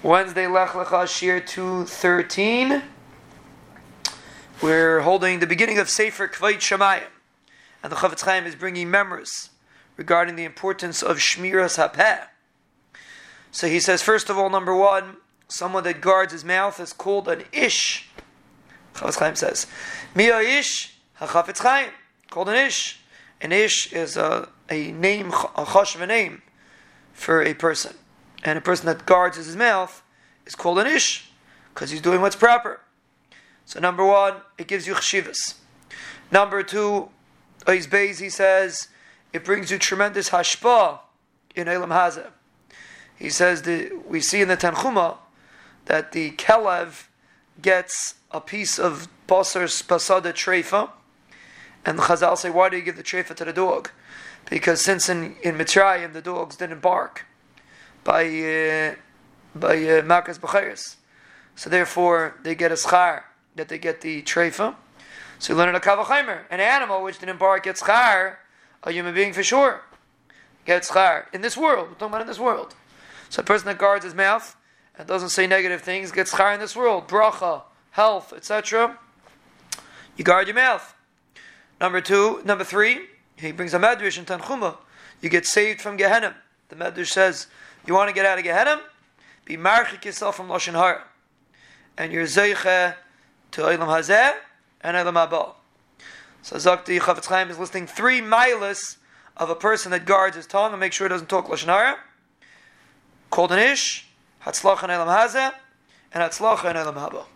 Wednesday Lech Lecha Shir 213. We're holding the beginning of Sefer Kvayt Shemayim. And the Chofetz Chaim is bringing memories regarding the importance of Shmiras HaPeh. So he says, first of all, number one, someone that guards his mouth is called an Ish. Chofetz Chaim says, Mia Ish HaChofetz Chaim, called an Ish. An Ish is a, a name, a chosh of a name for a person and a person that guards his mouth is called an ish because he's doing what's proper. So number one, it gives you chshivas. Number two, Beis, he says, it brings you tremendous hashpa in Elam Hazeh. He says that we see in the Tanchuma that the Kelev gets a piece of Basar's Pasada Trefa, and the Chazal say, why do you give the Trefa to the dog? Because since in, in Mitzrayim the dogs didn't bark, by uh, by uh, B'chayris. So therefore, they get a schar that they get the treifa. So you learn a kavachaymer. An animal which didn't bark gets schar. A human being for sure gets schar in this world. We're talking about in this world. So a person that guards his mouth and doesn't say negative things gets schar in this world. Bracha, health, etc. You guard your mouth. Number two, number three, he brings a medrash in Tanchuma. You get saved from Gehenna. The medrash says you want to get out of Gehenna? Be marchik yourself from Lashon Hara. And you're zeiche to Eilam Hazeh and Eilam Haba. So Zakti Chofetz Chaim is listing three milas of a person that guards his tongue and makes sure he doesn't talk Lashon Hara. Called an Ish, Hatzlach and Eilam Hazeh, and Hatzlach and Eilam Haba.